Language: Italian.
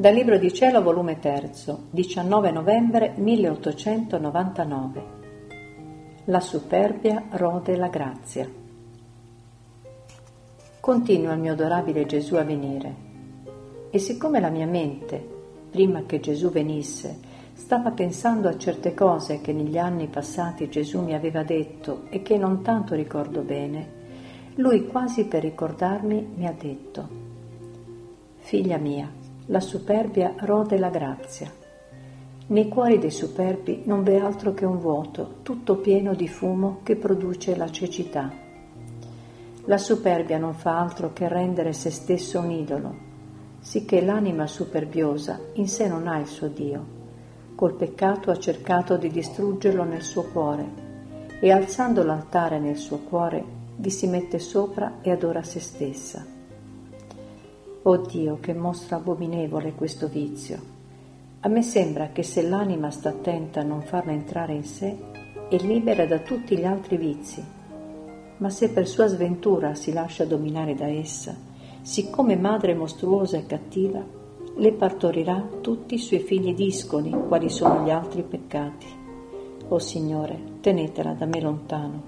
Dal Libro di Cielo, volume 3, 19 novembre 1899. La superbia rode la grazia. Continua il mio adorabile Gesù a venire. E siccome la mia mente, prima che Gesù venisse, stava pensando a certe cose che negli anni passati Gesù mi aveva detto e che non tanto ricordo bene, lui quasi per ricordarmi mi ha detto, Figlia mia, la superbia rode la grazia. Nei cuori dei superbi non v'è altro che un vuoto, tutto pieno di fumo che produce la cecità. La superbia non fa altro che rendere se stesso un idolo, sicché l'anima superbiosa in sé non ha il suo Dio. Col peccato ha cercato di distruggerlo nel suo cuore e alzando l'altare nel suo cuore vi si mette sopra e adora se stessa. Oh Dio, che mostra abominevole questo vizio. A me sembra che se l'anima sta attenta a non farla entrare in sé, è libera da tutti gli altri vizi. Ma se per sua sventura si lascia dominare da essa, siccome madre mostruosa e cattiva, le partorirà tutti i suoi figli discoli, quali sono gli altri peccati. O Signore, tenetela da me lontano.